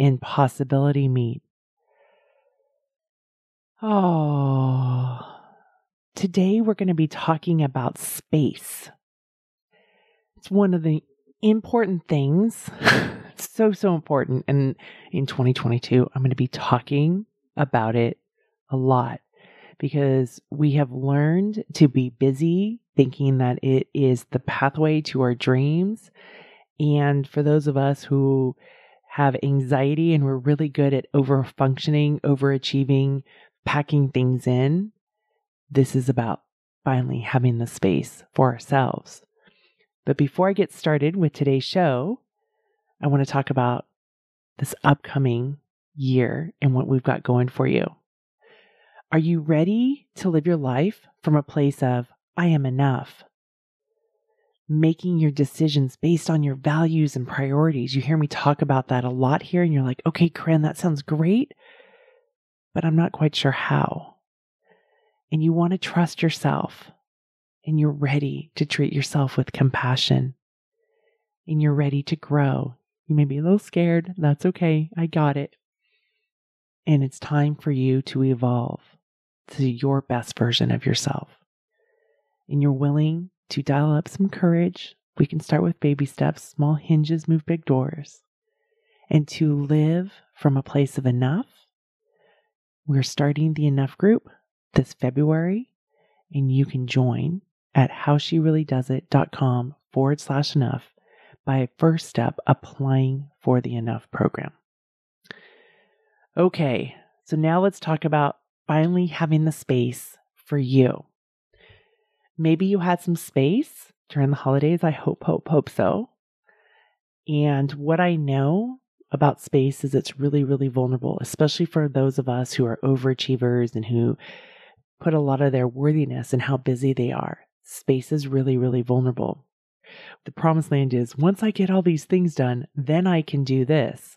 and possibility meet. Oh, today we're going to be talking about space. It's one of the important things. So, so important. And in 2022, I'm going to be talking about it a lot because we have learned to be busy thinking that it is the pathway to our dreams. And for those of us who have anxiety and we're really good at over functioning, overachieving, packing things in, this is about finally having the space for ourselves. But before I get started with today's show, I want to talk about this upcoming year and what we've got going for you. Are you ready to live your life from a place of, I am enough? Making your decisions based on your values and priorities. You hear me talk about that a lot here, and you're like, okay, Koren, that sounds great, but I'm not quite sure how. And you want to trust yourself, and you're ready to treat yourself with compassion, and you're ready to grow. You may be a little scared. That's okay. I got it. And it's time for you to evolve to your best version of yourself. And you're willing to dial up some courage. We can start with baby steps, small hinges move big doors. And to live from a place of enough, we're starting the Enough group this February, and you can join at howshereallydoesit.com forward slash enough by first step applying for the Enough program. Okay, so now let's talk about finally having the space for you. Maybe you had some space during the holidays. I hope, hope, hope so. And what I know about space is it's really, really vulnerable, especially for those of us who are overachievers and who put a lot of their worthiness in how busy they are. Space is really, really vulnerable. The promised land is once I get all these things done, then I can do this,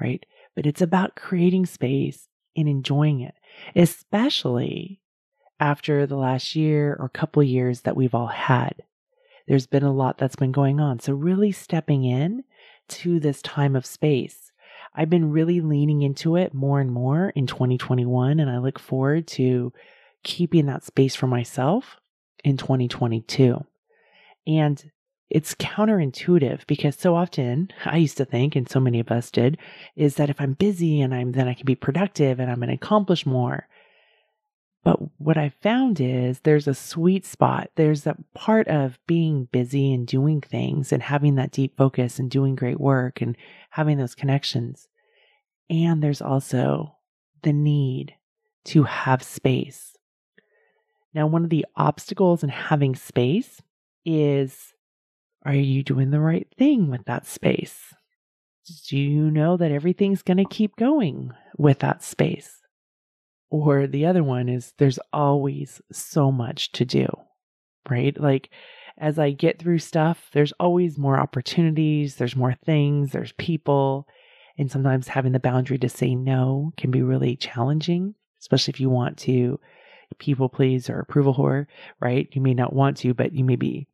right? But it's about creating space and enjoying it, especially after the last year or couple years that we've all had. There's been a lot that's been going on. So, really stepping in to this time of space. I've been really leaning into it more and more in 2021, and I look forward to keeping that space for myself in 2022. And it's counterintuitive because so often I used to think, and so many of us did, is that if I'm busy and I'm then I can be productive and I'm going to accomplish more. But what I found is there's a sweet spot. There's a part of being busy and doing things and having that deep focus and doing great work and having those connections. And there's also the need to have space. Now, one of the obstacles in having space is are you doing the right thing with that space? Do you know that everything's going to keep going with that space? Or the other one is there's always so much to do, right? Like as I get through stuff, there's always more opportunities, there's more things, there's people. And sometimes having the boundary to say no can be really challenging, especially if you want to people please or approval whore, right? You may not want to, but you may be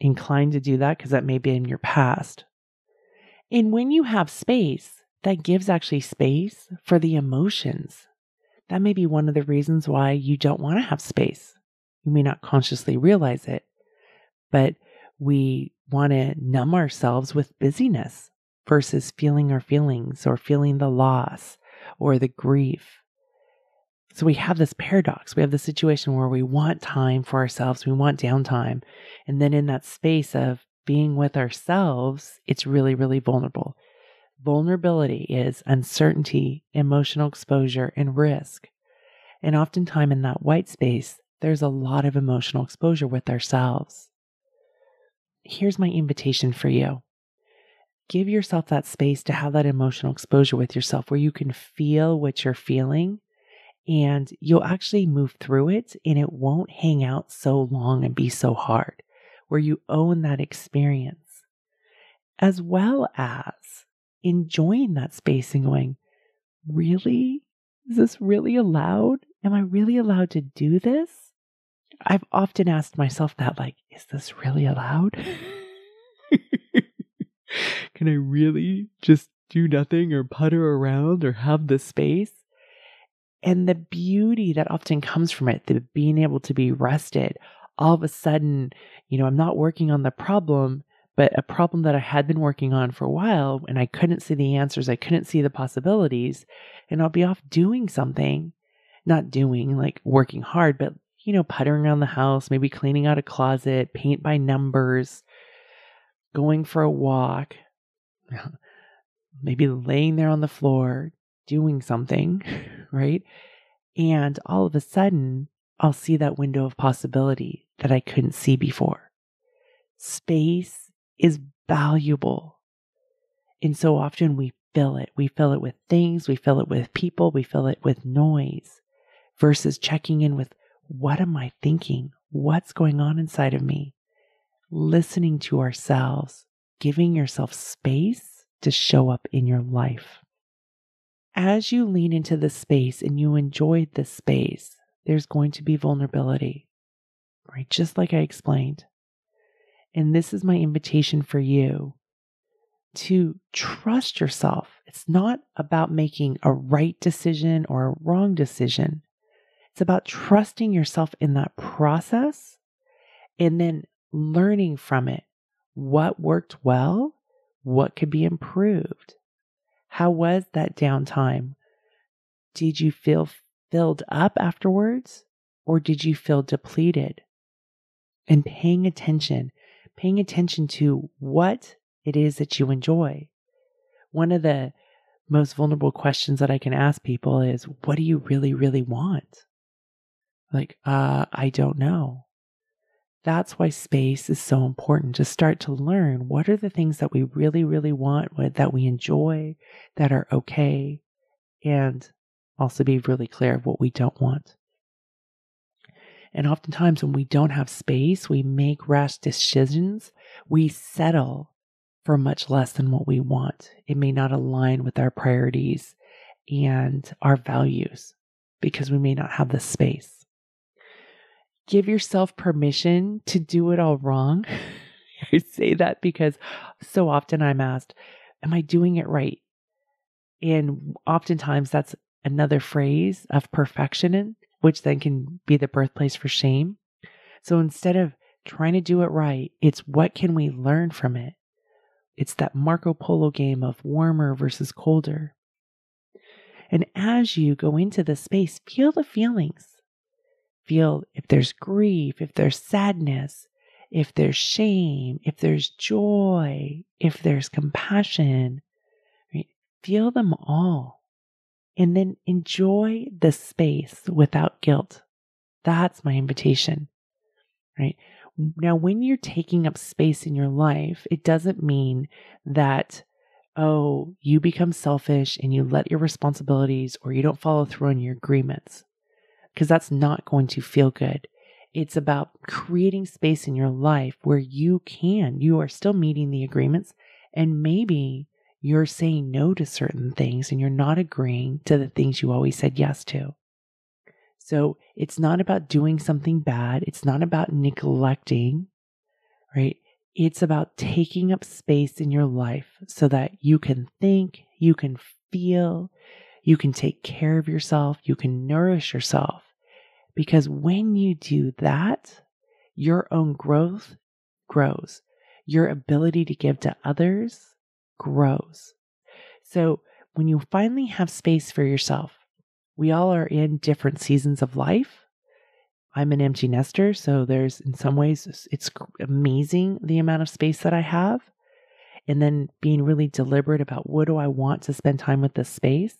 inclined to do that because that may be in your past. And when you have space, that gives actually space for the emotions. That may be one of the reasons why you don't want to have space. You may not consciously realize it, but we want to numb ourselves with busyness versus feeling our feelings or feeling the loss or the grief so we have this paradox. We have the situation where we want time for ourselves, we want downtime. And then in that space of being with ourselves, it's really, really vulnerable. Vulnerability is uncertainty, emotional exposure, and risk. And oftentimes in that white space, there's a lot of emotional exposure with ourselves. Here's my invitation for you give yourself that space to have that emotional exposure with yourself where you can feel what you're feeling and you'll actually move through it and it won't hang out so long and be so hard, where you own that experience, as well as enjoying that space and going, Really? Is this really allowed? Am I really allowed to do this? I've often asked myself that, like, is this really allowed? Can I really just do nothing or putter around or have the space? And the beauty that often comes from it, the being able to be rested, all of a sudden, you know, I'm not working on the problem, but a problem that I had been working on for a while and I couldn't see the answers, I couldn't see the possibilities, and I'll be off doing something, not doing like working hard, but you know, puttering around the house, maybe cleaning out a closet, paint by numbers, going for a walk, maybe laying there on the floor, doing something, right? And all of a sudden, I'll see that window of possibility that I couldn't see before. Space is valuable. And so often we fill it. We fill it with things, we fill it with people, we fill it with noise versus checking in with what am I thinking? What's going on inside of me? Listening to ourselves, giving yourself space to show up in your life. As you lean into the space and you enjoy the space, there's going to be vulnerability, right? Just like I explained. And this is my invitation for you to trust yourself. It's not about making a right decision or a wrong decision. It's about trusting yourself in that process and then learning from it what worked well, what could be improved. How was that downtime? Did you feel filled up afterwards or did you feel depleted? And paying attention, paying attention to what it is that you enjoy. One of the most vulnerable questions that I can ask people is, What do you really, really want? Like, uh, I don't know. That's why space is so important to start to learn what are the things that we really, really want, that we enjoy, that are okay, and also be really clear of what we don't want. And oftentimes, when we don't have space, we make rash decisions. We settle for much less than what we want. It may not align with our priorities and our values because we may not have the space give yourself permission to do it all wrong. I say that because so often I'm asked, Am I doing it right? And oftentimes that's another phrase of perfection, which then can be the birthplace for shame. So instead of trying to do it right, it's what can we learn from it? It's that Marco Polo game of warmer versus colder. And as you go into the space, feel the feelings feel if there's grief, if there's sadness, if there's shame, if there's joy, if there's compassion, feel them all. And then enjoy the space without guilt. That's my invitation, right? Now, when you're taking up space in your life, it doesn't mean that, oh, you become selfish and you let your responsibilities or you don't follow through on your agreements because that's not going to feel good. It's about creating space in your life where you can, you are still meeting the agreements, and maybe you're saying no to certain things and you're not agreeing to the things you always said yes to. So it's not about doing something bad. It's not about neglecting, right? It's about taking up space in your life so that you can think, you can feel, you can take care of yourself. You can nourish yourself. Because when you do that, your own growth grows. Your ability to give to others grows. So when you finally have space for yourself, we all are in different seasons of life. I'm an empty nester, so there's in some ways it's amazing the amount of space that I have. And then being really deliberate about what do I want to spend time with this space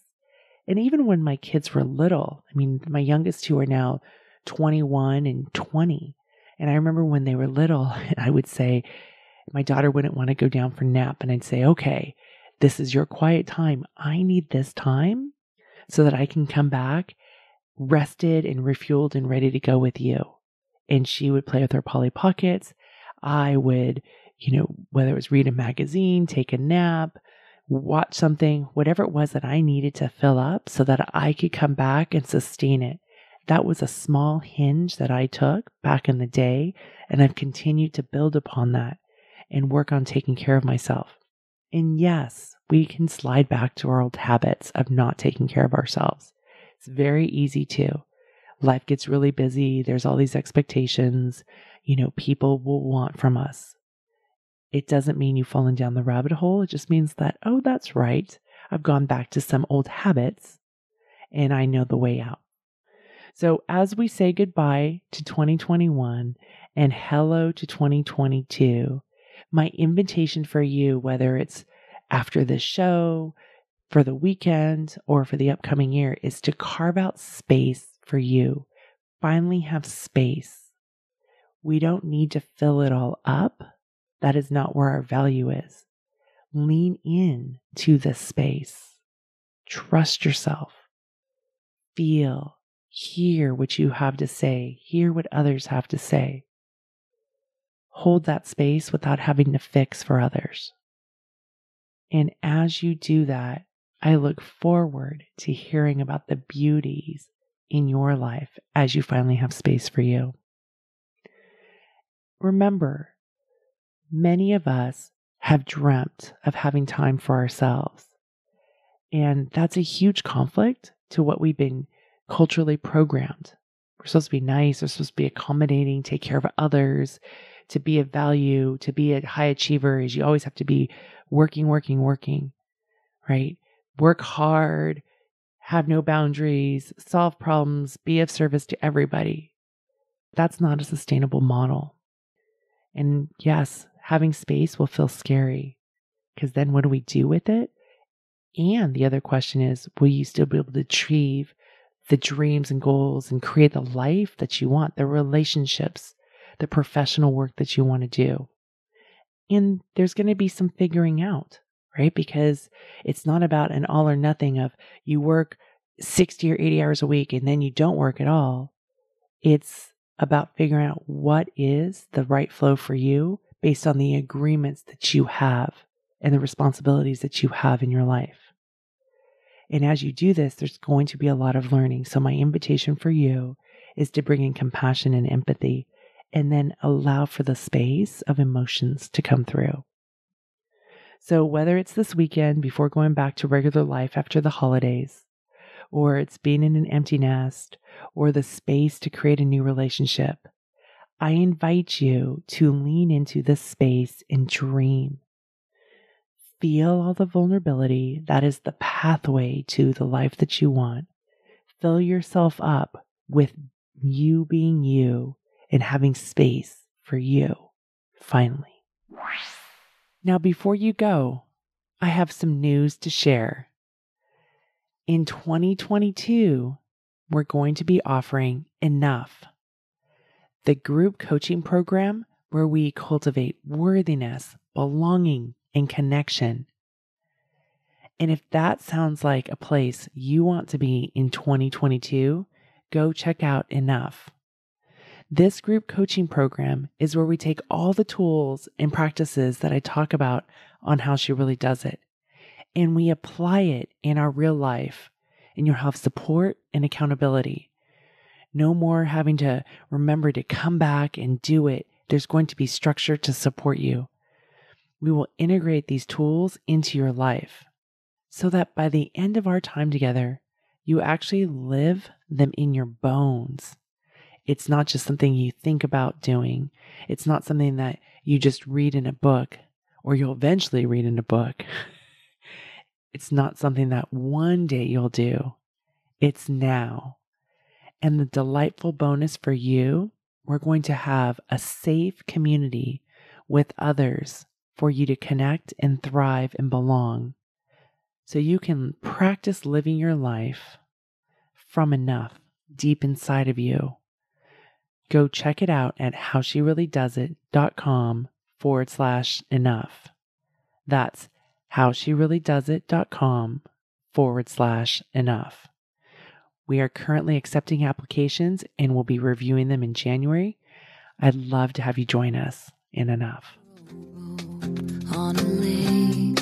and even when my kids were little, I mean, my youngest two are now 21 and 20. And I remember when they were little, I would say, my daughter wouldn't want to go down for nap and I'd say, okay, this is your quiet time. I need this time so that I can come back rested and refueled and ready to go with you. And she would play with her Polly Pockets. I would, you know, whether it was read a magazine, take a nap, watch something, whatever it was that I needed to fill up so that I could come back and sustain it. That was a small hinge that I took back in the day, and I've continued to build upon that and work on taking care of myself. And yes, we can slide back to our old habits of not taking care of ourselves. It's very easy to. Life gets really busy. There's all these expectations, you know, people will want from us. It doesn't mean you've fallen down the rabbit hole. It just means that, oh, that's right. I've gone back to some old habits and I know the way out. So as we say goodbye to 2021 and hello to 2022, my invitation for you, whether it's after this show, for the weekend, or for the upcoming year, is to carve out space for you. Finally, have space. We don't need to fill it all up. That is not where our value is. Lean in to the space. Trust yourself. Feel, hear what you have to say, hear what others have to say hold that space without having to fix for others. And as you do that, I look forward to hearing about the beauties in your life as you finally have space for you. Remember, many of us have dreamt of having time for ourselves. And that's a huge conflict to what we've been culturally programmed. We're supposed to be nice, we're supposed to be accommodating, take care of others, to be of value, to be a high achiever is you always have to be working, working, working, right? Work hard, have no boundaries, solve problems, be of service to everybody. That's not a sustainable model. And yes, having space will feel scary because then what do we do with it? And the other question is, will you still be able to achieve the dreams and goals and create the life that you want, the relationships the professional work that you want to do. And there's going to be some figuring out, right? Because it's not about an all or nothing of you work 60 or 80 hours a week and then you don't work at all. It's about figuring out what is the right flow for you based on the agreements that you have and the responsibilities that you have in your life. And as you do this, there's going to be a lot of learning. So, my invitation for you is to bring in compassion and empathy and then allow for the space of emotions to come through. So, whether it's this weekend before going back to regular life after the holidays, or it's being in an empty nest, or the space to create a new relationship, I invite you to lean into this space and dream. Feel all the vulnerability that is the pathway to the life that you want. Fill yourself up with you being you and having space for you, finally. Now, before you go, I have some news to share. In 2022, we're going to be offering Enough, the group coaching program where we cultivate worthiness, belonging, and connection. And if that sounds like a place you want to be in 2022, go check out Enough. This group coaching program is where we take all the tools and practices that I talk about on how she really does it, and we apply it in our real life, and you'll have support and accountability. No more having to remember to come back and do it. There's going to be structure to support you. We will integrate these tools into your life so that by the end of our time together, you actually live them in your bones. It's not just something you think about doing. It's not something that you just read in a book or you'll eventually read in a book. it's not something that one day you'll do. It's now. And the delightful bonus for you, we're going to have a safe community with others for you to connect and thrive and belong. So you can practice living your life from enough deep inside of you Go check it out at howshereallydoesit.com forward slash enough. That's howshereallydoesit.com forward slash enough. We are currently accepting applications and will be reviewing them in January. I'd love to have you join us in enough. on a lake.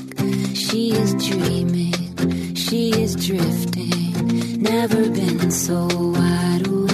She is dreaming, she is drifting, never been so wide awake.